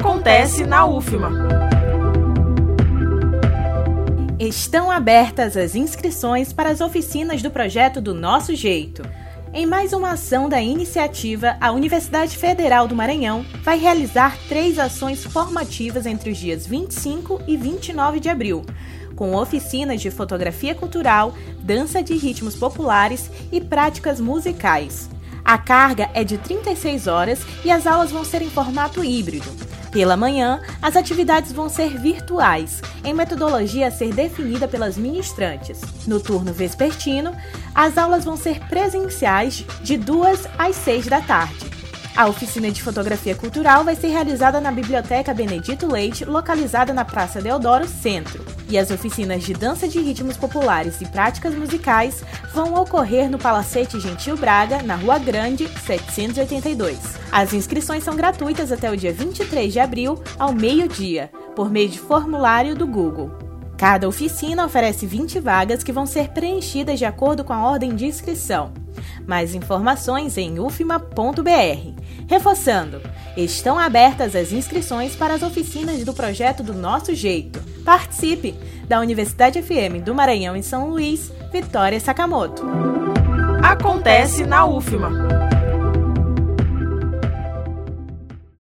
Acontece na UFMA. Estão abertas as inscrições para as oficinas do projeto do Nosso Jeito. Em mais uma ação da iniciativa, a Universidade Federal do Maranhão vai realizar três ações formativas entre os dias 25 e 29 de abril, com oficinas de fotografia cultural, dança de ritmos populares e práticas musicais. A carga é de 36 horas e as aulas vão ser em formato híbrido. Pela manhã, as atividades vão ser virtuais, em metodologia a ser definida pelas ministrantes. No turno vespertino, as aulas vão ser presenciais de 2 às 6 da tarde. A oficina de fotografia cultural vai ser realizada na Biblioteca Benedito Leite, localizada na Praça Deodoro Centro. E as oficinas de dança de ritmos populares e práticas musicais vão ocorrer no Palacete Gentil Braga, na Rua Grande, 782. As inscrições são gratuitas até o dia 23 de abril, ao meio-dia, por meio de formulário do Google. Cada oficina oferece 20 vagas que vão ser preenchidas de acordo com a ordem de inscrição. Mais informações em ufma.br. Reforçando, estão abertas as inscrições para as oficinas do projeto do Nosso Jeito. Participe! Da Universidade FM do Maranhão em São Luís, Vitória Sakamoto. Acontece na UFMA.